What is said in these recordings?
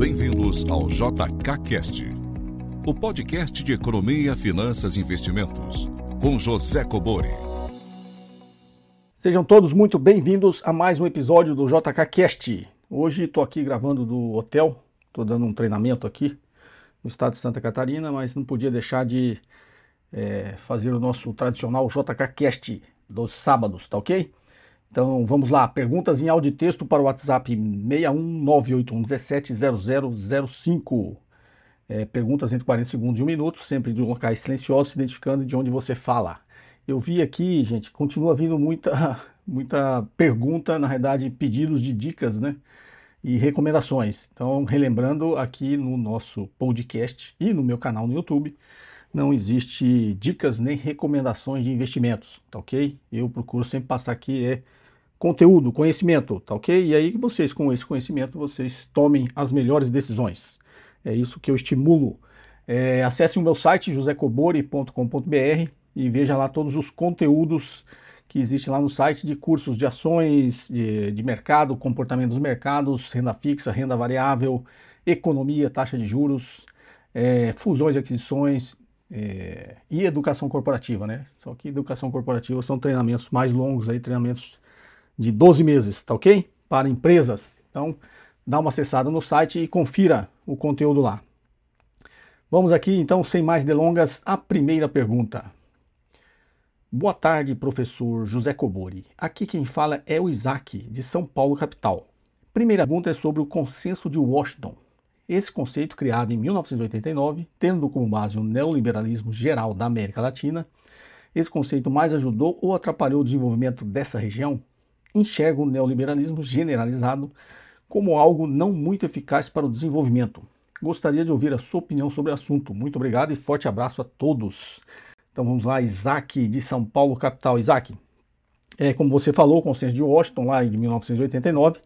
Bem-vindos ao JKCast, o podcast de economia, finanças e investimentos, com José Cobori. Sejam todos muito bem-vindos a mais um episódio do JKCast. Hoje estou aqui gravando do hotel, estou dando um treinamento aqui no estado de Santa Catarina, mas não podia deixar de é, fazer o nosso tradicional JKCast dos sábados, tá ok? Então vamos lá, perguntas em áudio e texto para o WhatsApp 61981170005. É, perguntas entre 40 segundos e um minuto, sempre de locais silenciosos, identificando de onde você fala. Eu vi aqui, gente, continua vindo muita, muita pergunta, na realidade, pedidos de dicas, né? E recomendações. Então, relembrando aqui no nosso podcast e no meu canal no YouTube, não existe dicas nem recomendações de investimentos, tá ok? Eu procuro sempre passar aqui é conteúdo, conhecimento, tá ok? E aí vocês, com esse conhecimento, vocês tomem as melhores decisões. É isso que eu estimulo. É, acesse o meu site, josecobori.com.br e veja lá todos os conteúdos que existem lá no site de cursos de ações, de, de mercado, comportamento dos mercados, renda fixa, renda variável, economia, taxa de juros, é, fusões e aquisições, é, e educação corporativa, né? Só que educação corporativa são treinamentos mais longos aí, treinamentos de 12 meses, tá ok? Para empresas. Então, dá uma acessada no site e confira o conteúdo lá. Vamos aqui, então, sem mais delongas, a primeira pergunta. Boa tarde, professor José Cobori. Aqui quem fala é o Isaac, de São Paulo, capital. Primeira pergunta é sobre o consenso de Washington. Esse conceito, criado em 1989, tendo como base o neoliberalismo geral da América Latina, esse conceito mais ajudou ou atrapalhou o desenvolvimento dessa região? Enxerga o neoliberalismo generalizado como algo não muito eficaz para o desenvolvimento. Gostaria de ouvir a sua opinião sobre o assunto. Muito obrigado e forte abraço a todos. Então vamos lá, Isaac de São Paulo, capital. Isaac, é, como você falou, o consenso de Washington, lá em 1989,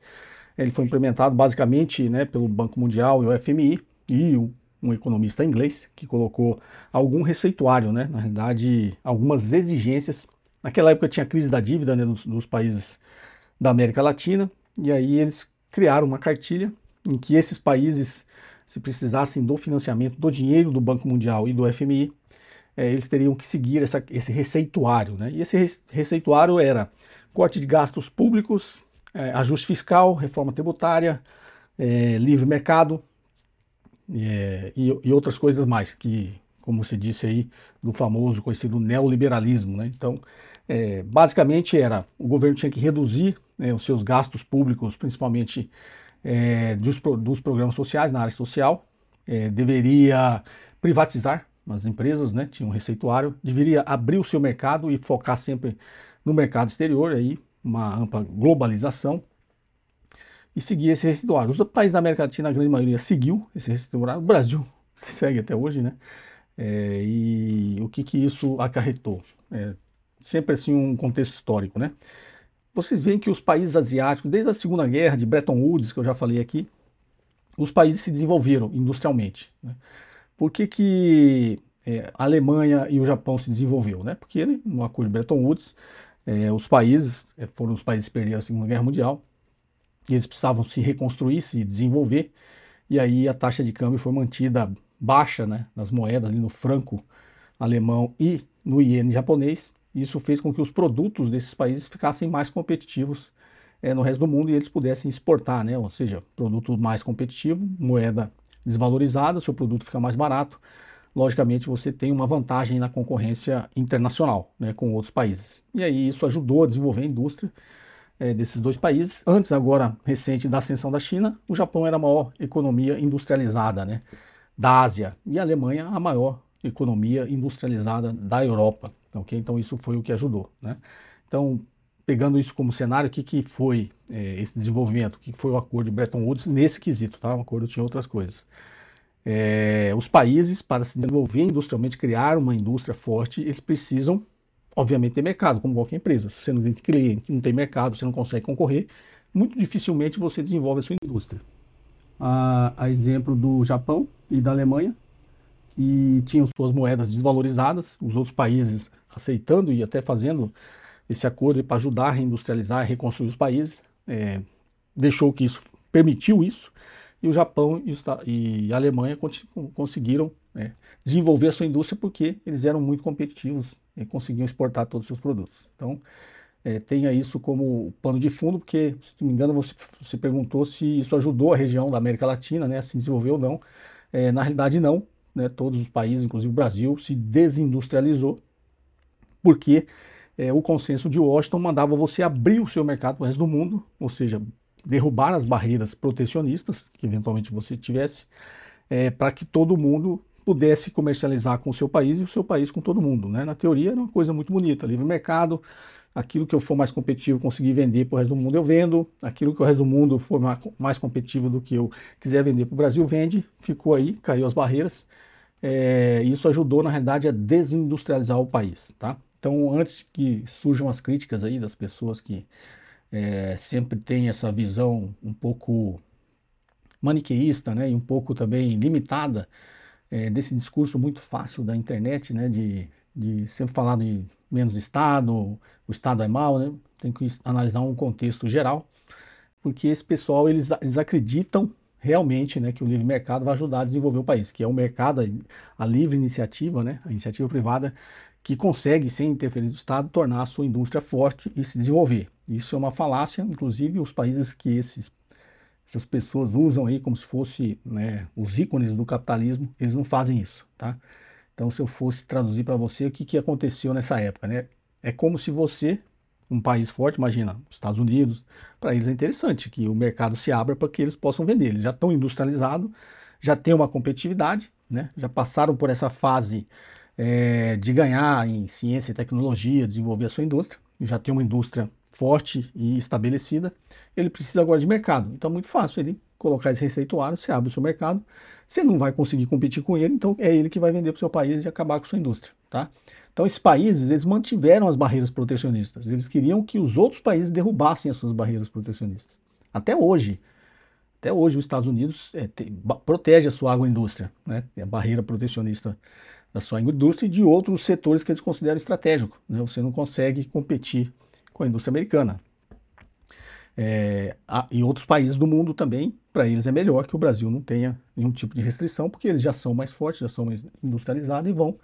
ele foi implementado basicamente né, pelo Banco Mundial e o FMI e um economista inglês que colocou algum receituário, né, na realidade, algumas exigências. Naquela época tinha crise da dívida né, dos, dos países da América Latina e aí eles criaram uma cartilha em que esses países, se precisassem do financiamento do dinheiro do Banco Mundial e do FMI, é, eles teriam que seguir essa, esse receituário. Né? E esse receituário era corte de gastos públicos, é, ajuste fiscal, reforma tributária, é, livre mercado e, e, outras coisas mais, que, como se disse aí, do famoso conhecido neoliberalismo. Né? Então, basicamente era, o governo tinha que reduzir né, os seus gastos públicos, principalmente é, dos, dos, programas sociais, na área social, é, deveria privatizar as empresas, né, tinha um receituário, deveria abrir o seu mercado e focar sempre no mercado exterior, aí uma ampla globalização, e seguir esse receituário. Os países da América Latina, a grande maioria, seguiu esse receituário, o Brasil segue até hoje, né, é, e o que que isso acarretou? É, sempre assim um contexto histórico, né. Vocês veem que os países asiáticos, desde a Segunda Guerra, de Bretton Woods, que eu já falei aqui, os países se desenvolveram industrialmente. Né? Por que, que é, a Alemanha e o Japão se desenvolveu? Né? Porque no acordo de Bretton Woods, é, os países é, foram os países que perderam a Segunda Guerra Mundial, e eles precisavam se reconstruir, se desenvolver, e aí a taxa de câmbio foi mantida baixa né, nas moedas, ali no franco alemão e no iene japonês. Isso fez com que os produtos desses países ficassem mais competitivos é, no resto do mundo e eles pudessem exportar, né? ou seja, produto mais competitivo, moeda desvalorizada, seu produto fica mais barato, logicamente você tem uma vantagem na concorrência internacional né, com outros países. E aí isso ajudou a desenvolver a indústria é, desses dois países. Antes, agora, recente da ascensão da China, o Japão era a maior economia industrializada né, da Ásia e a Alemanha a maior economia industrializada da Europa. Okay? Então isso foi o que ajudou. Né? Então, pegando isso como cenário, o que, que foi é, esse desenvolvimento? O que foi o acordo de Bretton Woods nesse quesito? Tá? O acordo tinha outras coisas. É, os países, para se desenvolver industrialmente, criar uma indústria forte, eles precisam, obviamente, ter mercado, como qualquer empresa. Se você não tem cliente, não tem mercado, você não consegue concorrer, muito dificilmente você desenvolve a sua indústria. A, a exemplo do Japão e da Alemanha, que tinham suas moedas desvalorizadas, os outros países aceitando e até fazendo esse acordo para ajudar a reindustrializar e reconstruir os países, é, deixou que isso, permitiu isso, e o Japão e a Alemanha conseguiram né, desenvolver a sua indústria porque eles eram muito competitivos e conseguiam exportar todos os seus produtos. Então, é, tenha isso como pano de fundo, porque, se não me engano, você, você perguntou se isso ajudou a região da América Latina né, a se desenvolver ou não. É, na realidade, não. Né, todos os países, inclusive o Brasil, se desindustrializou, porque é, o consenso de Washington mandava você abrir o seu mercado para o resto do mundo, ou seja, derrubar as barreiras protecionistas que eventualmente você tivesse, é, para que todo mundo pudesse comercializar com o seu país e o seu país com todo mundo. Né? Na teoria era uma coisa muito bonita, livre mercado, aquilo que eu for mais competitivo conseguir vender para o resto do mundo eu vendo, aquilo que o resto do mundo for mais competitivo do que eu quiser vender para o Brasil vende, ficou aí, caiu as barreiras, é, isso ajudou na realidade a desindustrializar o país, tá? Então antes que surjam as críticas aí das pessoas que é, sempre têm essa visão um pouco maniqueísta, né, e um pouco também limitada é, desse discurso muito fácil da internet, né, de, de sempre falar de menos Estado, o Estado é mal, né, tem que analisar um contexto geral, porque esse pessoal, eles, eles acreditam realmente né, que o livre mercado vai ajudar a desenvolver o país, que é o mercado, a livre iniciativa, né, a iniciativa privada, que consegue, sem interferir do Estado, tornar a sua indústria forte e se desenvolver. Isso é uma falácia, inclusive os países que esses essas pessoas usam aí como se fosse né, os ícones do capitalismo, eles não fazem isso, tá? Então, se eu fosse traduzir para você o que, que aconteceu nessa época, né? É como se você, um país forte, imagina, os Estados Unidos, para eles é interessante que o mercado se abra para que eles possam vender. Eles já estão industrializados, já têm uma competitividade, né? Já passaram por essa fase é, de ganhar em ciência e tecnologia, desenvolver a sua indústria, já tem uma indústria forte e estabelecida, ele precisa agora de mercado. Então é muito fácil ele colocar esse receituário, você abre o seu mercado, você não vai conseguir competir com ele, então é ele que vai vender para o seu país e acabar com a sua indústria, tá? Então esses países, eles mantiveram as barreiras protecionistas, eles queriam que os outros países derrubassem as suas barreiras protecionistas. Até hoje, até hoje os Estados Unidos é, protege a sua agroindústria, né? A barreira protecionista da sua indústria e de outros setores que eles consideram estratégicos, né? Você não consegue competir com a indústria americana. É, a, em outros países do mundo também, para eles é melhor que o Brasil não tenha nenhum tipo de restrição, porque eles já são mais fortes, já são mais industrializados e vão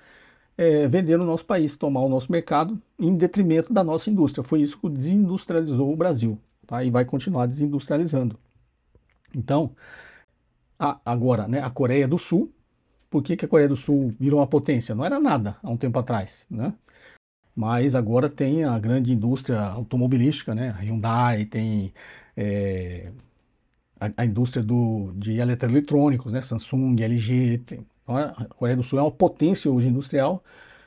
é, vender no nosso país, tomar o nosso mercado em detrimento da nossa indústria. Foi isso que desindustrializou o Brasil tá? e vai continuar desindustrializando. Então, a, agora, né, a Coreia do Sul, por que, que a Coreia do Sul virou uma potência? Não era nada há um tempo atrás. Né? mas agora tem a grande indústria automobilística, né? Hyundai, tem é, a, a, indústria do, de eletroeletrônicos, né? Samsung, LG. Tem, então a Coreia do Sul é uma potência hoje industrial,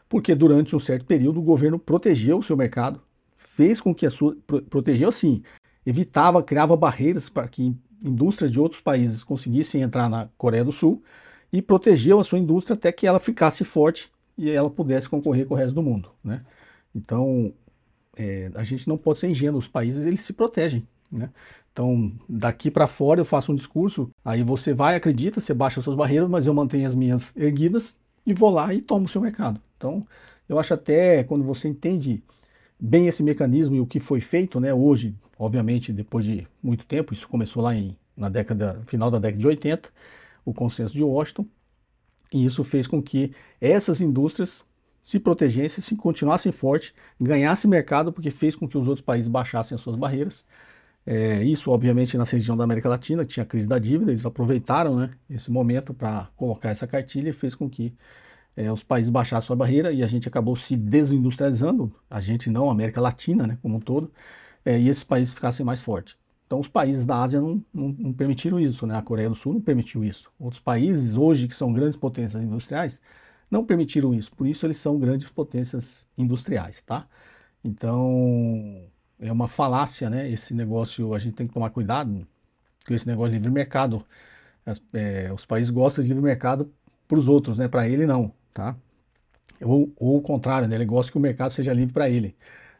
porque durante um certo período o governo protegeu o seu mercado, fez com que a sua. protegeu assim, evitava, criava barreiras para que indústrias de outros países conseguissem entrar na Coreia do Sul e protegeu a sua indústria até que ela ficasse forte e ela pudesse concorrer com o resto do mundo, né? Então, é, a gente não pode ser ingênuo, os países eles se protegem, né? Então, daqui para fora eu faço um discurso, aí você vai, acredita, você baixa as suas barreiras, mas eu mantenho as minhas erguidas e vou lá e tomo o seu mercado. Então, eu acho até quando você entende bem esse mecanismo e o que foi feito, né, hoje, obviamente, depois de muito tempo, isso começou lá em, na década, final da década de 80, o consenso de Washington, e isso fez com que essas indústrias se protegessem, se continuassem fortes, ganhassem mercado, porque fez com que os outros países baixassem as suas barreiras. É, isso, obviamente, na região da América Latina, tinha a crise da dívida, eles aproveitaram né, esse momento para colocar essa cartilha e fez com que é, os países baixassem sua barreira e a gente acabou se desindustrializando, a gente não, a América Latina né, como um todo, é, e esses países ficassem mais fortes. Então, os países da Ásia não, não, não, permitiram isso, né? A Coreia do Sul não permitiu isso. Outros países, hoje, que são grandes potências industriais, não permitiram isso. Por isso, eles são grandes potências industriais, tá? Então, é uma falácia, né? Esse negócio, a gente tem que tomar cuidado com esse negócio de livre mercado. É, os países gostam de livre mercado para os outros, né? Para ele, não, tá? Ou, ou o contrário, né? Ele gosta que o mercado seja livre para ele,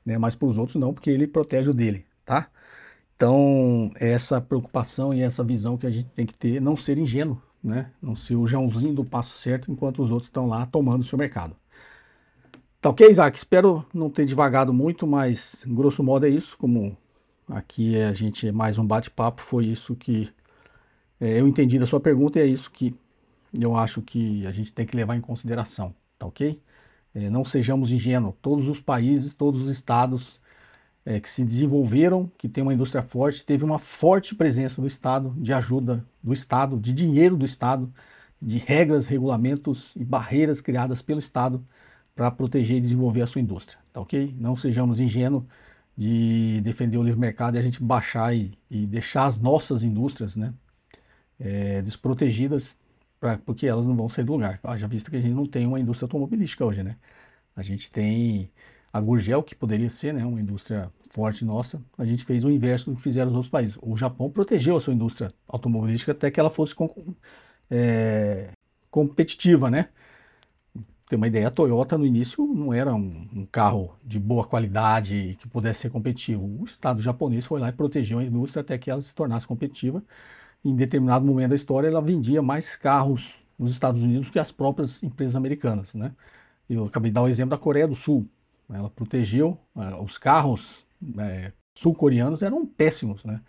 né? Mas para os outros, não, porque ele protege o dele, tá? Então, essa preocupação e essa visão que a gente tem que ter, não ser ingênuo, né? Não ser o Joãozinho do passo certo enquanto os outros estão lá tomando o seu mercado. Tá ok, Isaac? Espero não ter devagado muito, mas grosso modo é isso. Como aqui a gente é mais um bate-papo, foi isso que É, eu entendi da sua pergunta e é isso que eu acho que a gente tem que levar em consideração, tá ok? É, não sejamos ingênuos. Todos os países, todos os estados é, que se desenvolveram, que tem uma indústria forte, teve uma forte presença do Estado, de ajuda do Estado, de dinheiro do Estado, de regras, regulamentos e barreiras criadas pelo Estado para proteger e desenvolver a sua indústria, tá ok? Não sejamos ingênuos de defender o livre mercado e a gente baixar e, e deixar as nossas indústrias, né, é, desprotegidas, pra, porque elas não vão sair do lugar. Haja visto que a gente não tem uma indústria automobilística hoje, né? A gente tem a Gurgel, que poderia ser né, uma indústria forte nossa, a gente fez o inverso do que fizeram os outros países. O Japão protegeu a sua indústria automobilística até que ela fosse com, é, competitiva, né? Tem uma ideia, a Toyota no início não era um, um, carro de boa qualidade que pudesse ser competitivo. O Estado japonês foi lá e protegeu a indústria até que ela se tornasse competitiva. Em determinado momento da história, ela vendia mais carros nos Estados Unidos que as próprias empresas americanas, né? Eu acabei de dar o exemplo da Coreia do Sul. Ela protegeu uh, os carros uh, sul-coreanos eram péssimos, né?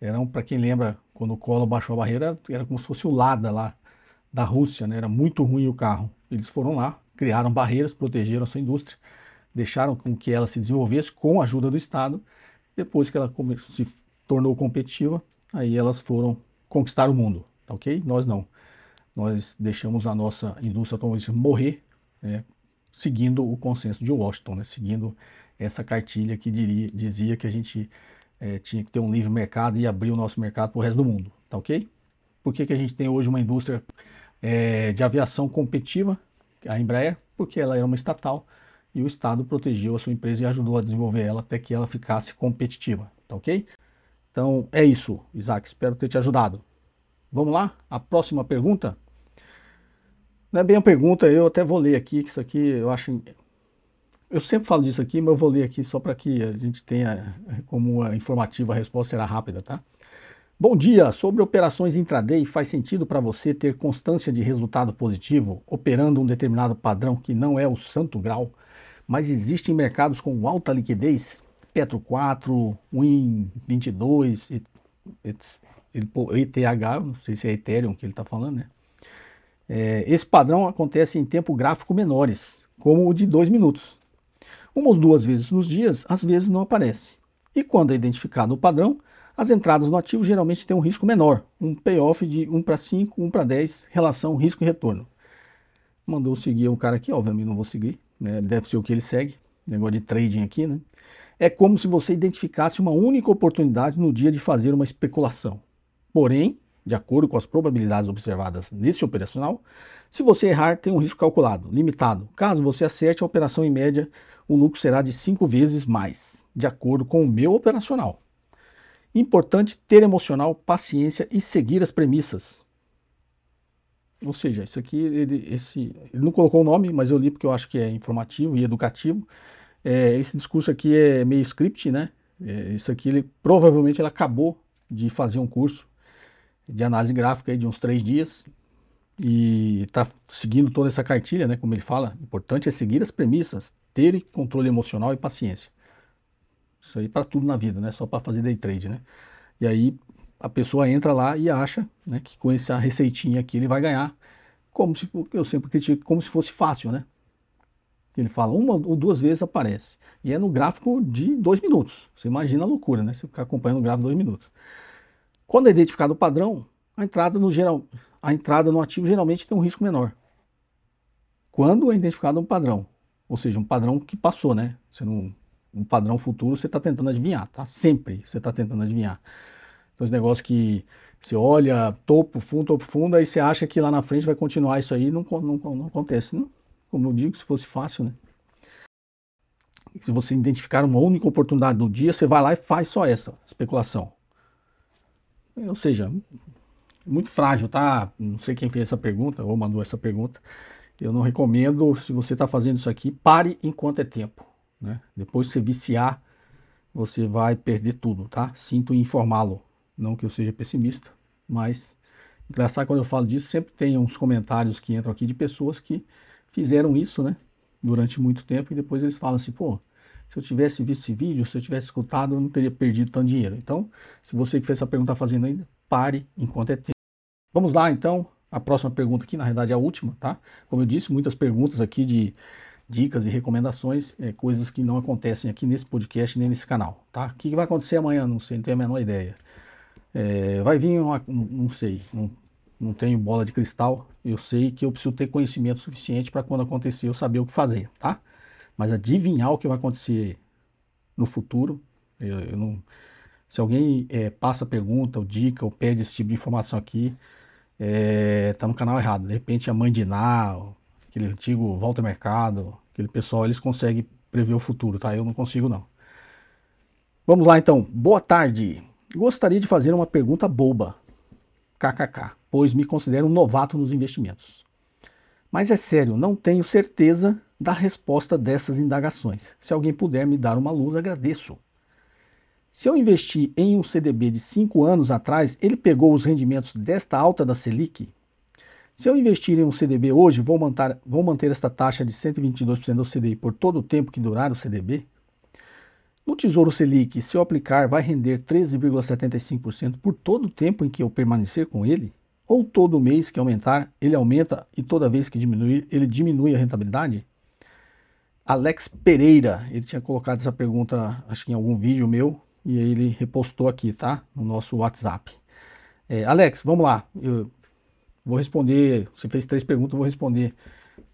Eram, para quem lembra, quando o Collor baixou a barreira, era como se fosse o Lada lá da Rússia, né? Era muito ruim o carro. Eles foram lá, criaram barreiras, protegeram a sua indústria, deixaram com que ela se desenvolvesse com a ajuda do Estado. Depois que ela se tornou competitiva, aí elas foram conquistar o mundo, tá ok? Nós não. Nós deixamos a nossa indústria automobilística morrer, né? Seguindo o consenso de Washington, né? seguindo essa cartilha que diria, dizia que a gente é, tinha que ter um livre mercado e abrir o nosso mercado para o resto do mundo, tá ok? Por que, que a gente tem hoje uma indústria é, de aviação competitiva, a Embraer? Porque ela era uma estatal e o Estado protegeu a sua empresa e ajudou a desenvolver ela até que ela ficasse competitiva, tá ok? Então é isso, Isaac, espero ter te ajudado. Vamos lá? A próxima pergunta? Não é bem a pergunta, eu até vou ler aqui, que isso aqui eu acho. Eu sempre falo disso aqui, mas eu vou ler aqui só para que a gente tenha como uma informativa, a resposta será rápida, tá? Bom dia! Sobre operações intraday, faz sentido para você ter constância de resultado positivo operando um determinado padrão que não é o santo grau, mas existem mercados com alta liquidez, Petro 4, Win 22, ETH, não sei se é Ethereum que ele está falando, né? É, esse padrão acontece em tempo gráfico menores, como o de 2 minutos. Uma ou duas vezes nos dias, às vezes não aparece. E quando é identificado o padrão, as entradas no ativo geralmente têm um risco menor, um payoff de 1 para 5, 1 para 10, relação risco e retorno. Mandou seguir um cara aqui, obviamente não vou seguir, né? deve ser o que ele segue, negócio de trading aqui, né? É como se você identificasse uma única oportunidade no dia de fazer uma especulação. Porém, de acordo com as probabilidades observadas nesse operacional, se você errar, tem um risco calculado, limitado. Caso você acerte a operação em média, o lucro será de 5 vezes mais, de acordo com o meu operacional. Importante ter emocional, paciência e seguir as premissas. Ou seja, isso aqui, ele, esse, ele não colocou o nome, mas eu li porque eu acho que é informativo e educativo. É, esse discurso aqui é meio script, né? É, isso aqui, ele, provavelmente, ele acabou de fazer um curso de análise gráfica de uns três dias e está seguindo toda essa cartilha, né, como ele fala. Importante é seguir as premissas, ter controle emocional e paciência. Isso aí para tudo na vida, não é só para fazer day trade, né? E aí a pessoa entra lá e acha né, que com essa receitinha aqui ele vai ganhar, como se eu sempre critico, como se fosse fácil, né? Ele fala uma ou duas vezes aparece. E é no gráfico de dois minutos. Você imagina a loucura, né? Você ficar acompanhando o gráfico dois minutos. Quando é identificado o padrão, a entrada no, geral, a entrada no ativo geralmente tem um risco menor. Quando é identificado um padrão, ou seja, um padrão que passou, né? Você não, um padrão futuro você está tentando adivinhar, tá? Sempre você está tentando adivinhar. Então, os negócios que você olha topo, fundo, topo, fundo, aí você acha que lá na frente vai continuar isso aí, não, não, não acontece, não? Como eu digo, se fosse fácil, né? Se você identificar uma única oportunidade do dia, você vai lá e faz só essa especulação. Ou seja, muito frágil, tá? Não sei quem fez essa pergunta ou mandou essa pergunta. Eu não recomendo, se você está fazendo isso aqui, pare enquanto é tempo. Né? Depois que você viciar, você vai perder tudo, tá? Sinto informá-lo. Não que eu seja pessimista, mas engraçado quando eu falo disso, sempre tem uns comentários que entram aqui de pessoas que fizeram isso, né? Durante muito tempo e depois eles falam assim, pô, se eu tivesse visto esse vídeo, se eu tivesse escutado, eu não teria perdido tanto dinheiro. Então, se você que fez essa pergunta está fazendo ainda, pare enquanto é tempo. Vamos lá então, a próxima pergunta aqui, na verdade é a última, tá? Como eu disse, muitas perguntas aqui de dicas e recomendações, é, coisas que não acontecem aqui nesse podcast nem nesse canal, tá? O que vai acontecer amanhã? Não sei, não tenho a menor ideia. É, vai vir, uma, não sei, não tenho bola de cristal, eu sei que eu preciso ter conhecimento suficiente para quando acontecer eu saber o que fazer, tá? Mas adivinhar o que vai acontecer no futuro, eu, eu não. Se alguém é, passa pergunta ou dica ou pede esse tipo de informação aqui, é, tá no canal errado. De repente a mãe de Ná, aquele antigo Volta Mercado, aquele pessoal, eles conseguem prever o futuro, tá? Eu não consigo não. Vamos lá então. Boa tarde. Gostaria de fazer uma pergunta boba. KKK, pois me considero um novato nos investimentos. Mas é sério, não tenho certeza da resposta dessas indagações. Se alguém puder me dar uma luz, agradeço. Se eu investir em um CDB de 5 anos atrás, ele pegou os rendimentos desta alta da Selic? Se eu investir em um CDB hoje, vou manter, vou manter esta taxa de 122% do CDI por todo o tempo que durar o CDB? No Tesouro Selic, se eu aplicar, vai render 13,75% por todo o tempo em que eu permanecer com ele? Ou todo mês que aumentar, ele aumenta e toda vez que diminuir, ele diminui a rentabilidade? Alex Pereira, ele tinha colocado essa pergunta, acho que em algum vídeo meu, e aí ele repostou aqui, tá? No nosso WhatsApp. É, Alex, vamos lá. Eu vou responder. Você fez três perguntas, eu vou responder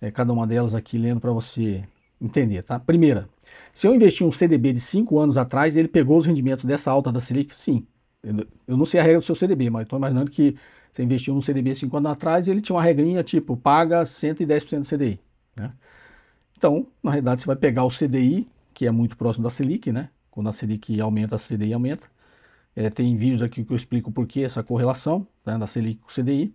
é, cada uma delas aqui, lendo para você entender, tá? Primeira, se eu investir um CDB de cinco anos atrás, ele pegou os rendimentos dessa alta da Selic? Sim. Eu, eu não sei a regra do seu CDB, mas estou imaginando que você investiu num CDB cinco anos atrás e ele tinha uma regrinha tipo, paga 110% do CDI, né? Então, na realidade, você vai pegar o CDI, que é muito próximo da Selic, né? Quando a Selic aumenta, a CDI aumenta. É, tem vídeos aqui que eu explico por que essa correlação né, da Selic com o CDI.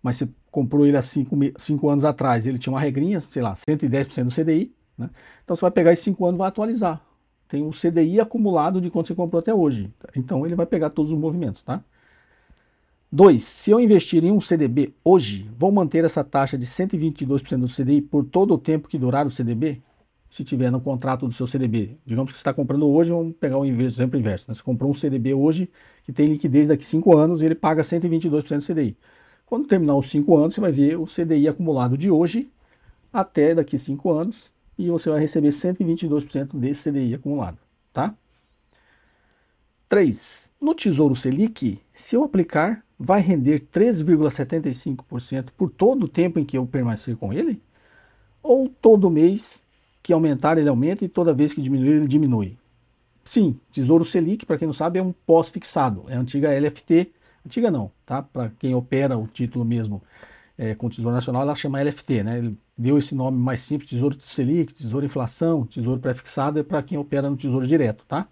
Mas você comprou ele há 5 anos atrás, ele tinha uma regrinha, sei lá, 110% do CDI. Né? Então você vai pegar esses 5 anos e vai atualizar. Tem o CDI acumulado de quando você comprou até hoje. Então ele vai pegar todos os movimentos, tá? 2. Se eu investir em um CDB hoje, vou manter essa taxa de 122% do CDI por todo o tempo que durar o CDB? se tiver no contrato do seu CDB. Digamos que você está comprando hoje, vamos pegar o exemplo inverso. Né? Você comprou um CDB hoje que tem liquidez daqui 5 anos e ele paga 122% do CDI. Quando terminar os 5 anos, você vai ver o CDI acumulado de hoje até daqui 5 anos e você vai receber 122% desse CDI acumulado, tá? 3. No Tesouro Selic, se eu aplicar, vai render 3,75% por todo o tempo em que eu permanecer com ele? Ou todo mês que aumentar ele aumenta e toda vez que diminuir ele diminui. Sim, Tesouro Selic, para quem não sabe, é um pós-fixado, é a antiga LFT, antiga não, tá? Para quem opera o título mesmo é, com o Tesouro Nacional, ela chama LFT, né? Ele deu esse nome mais simples, Tesouro Selic, Tesouro Inflação, Tesouro Pré-fixado, é para quem opera no Tesouro Direto, tá?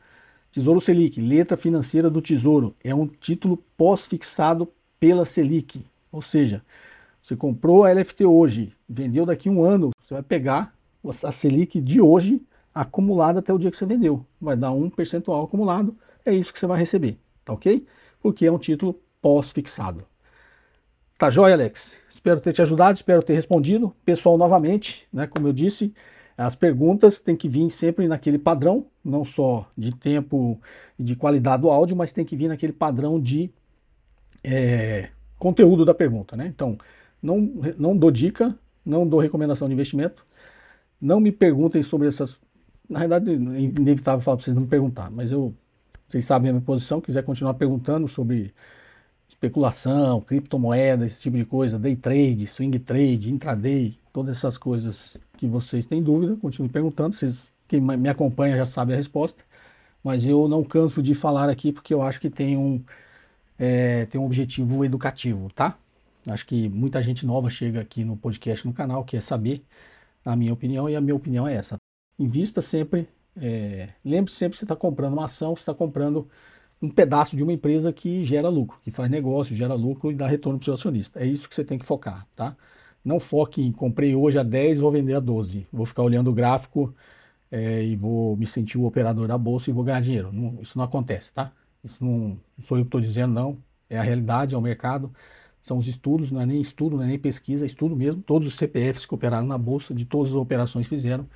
Tesouro Selic, letra financeira do Tesouro, é um título pós-fixado pela Selic, ou seja, você comprou a LFT hoje, vendeu daqui a um ano, você vai pegar a Selic de hoje acumulada até o dia que você vendeu. Vai dar um percentual acumulado, é isso que você vai receber, tá ok? Porque é um título pós-fixado. Tá joia, Alex? Espero ter te ajudado, espero ter respondido. Pessoal, novamente, né, como eu disse, as perguntas têm que vir sempre naquele padrão, não só de tempo e de qualidade do áudio, mas tem que vir naquele padrão de é, conteúdo da pergunta, né? Então, não, não dou dica, não dou recomendação de investimento, não me perguntem sobre essas. Na verdade, é inevitável falar para vocês não me perguntar, mas eu. Vocês sabem a minha posição, quiser continuar perguntando sobre especulação, criptomoeda, esse tipo de coisa, day trade, swing trade, intraday, todas essas coisas que vocês têm dúvida, continue perguntando. Vocês, quem me acompanha já sabe a resposta, mas eu não canso de falar aqui porque eu acho que tem um, é, tem um objetivo educativo, tá? Acho que muita gente nova chega aqui no podcast, no canal, quer saber a minha opinião, e a minha opinião é essa. Invista sempre, é, lembre-se sempre que você está comprando uma ação, você está comprando um pedaço de uma empresa que gera lucro, que faz negócio, gera lucro e dá retorno para o seu acionista. É isso que você tem que focar, tá? Não foque em comprei hoje a 10, vou vender a 12. Vou ficar olhando o gráfico é, e vou me sentir o operador da bolsa e vou ganhar dinheiro. Não, isso não acontece, tá? Isso não, não sou eu que estou dizendo, não. É a realidade, é o mercado são os estudos, não é nem estudo, não é nem pesquisa, é estudo mesmo. Todos os CPFs que operaram na bolsa, de todas as operações fizeram.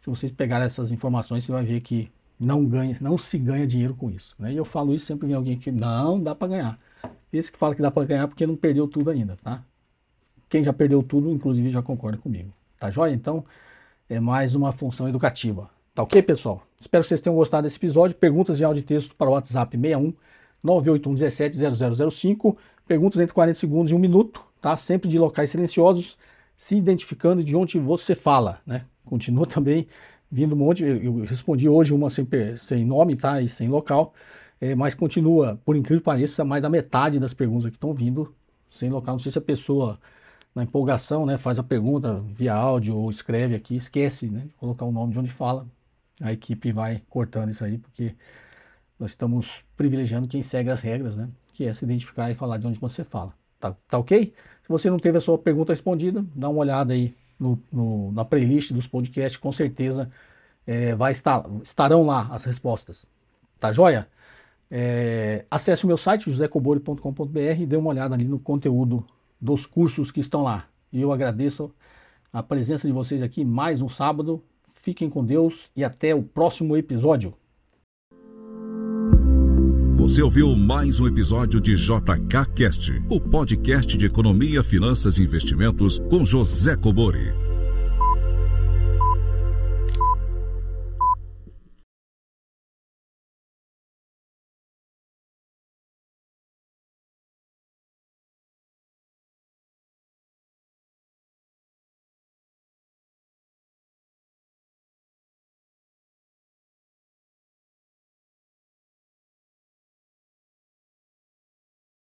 Se vocês pegarem essas informações, você vai ver que não ganha, não se ganha dinheiro com isso. Né? E eu falo isso sempre em alguém que não dá para ganhar. Esse que fala que dá para ganhar porque não perdeu tudo ainda, tá? Quem já perdeu tudo, inclusive, já concorda comigo. Tá joia? Então, é mais uma função educativa. Tá ok, pessoal? Espero que vocês tenham gostado desse episódio. Perguntas de áudio e texto para o WhatsApp 61 981 17 0005. Perguntas entre 40 segundos e um minuto, tá? Sempre de locais silenciosos, se identificando de onde você fala, né? Continua também vindo um monte. Eu respondi hoje uma sem, sem nome, tá? E sem local. É, mas continua, por incrível que pareça, mais da metade das perguntas que estão vindo sem local. Não sei se a pessoa, na empolgação, né, faz a pergunta via áudio ou escreve aqui, esquece né, de colocar o nome de onde fala. A equipe vai cortando isso aí, porque nós estamos privilegiando quem segue as regras, né? Que é se identificar e falar de onde você fala. Tá, tá ok? Se você não teve a sua pergunta respondida, dá uma olhada aí no, no, na playlist dos podcasts, com certeza é, vai estar, estarão lá as respostas. Tá joia? É, acesse o meu site, josecobori.com.br e dê uma olhada ali no conteúdo dos cursos que estão lá. E eu agradeço a presença de vocês aqui mais um sábado. Fiquem com Deus e até o próximo episódio. Você ouviu mais um episódio de JK Cast, o podcast de economia, finanças e investimentos com José Cobori.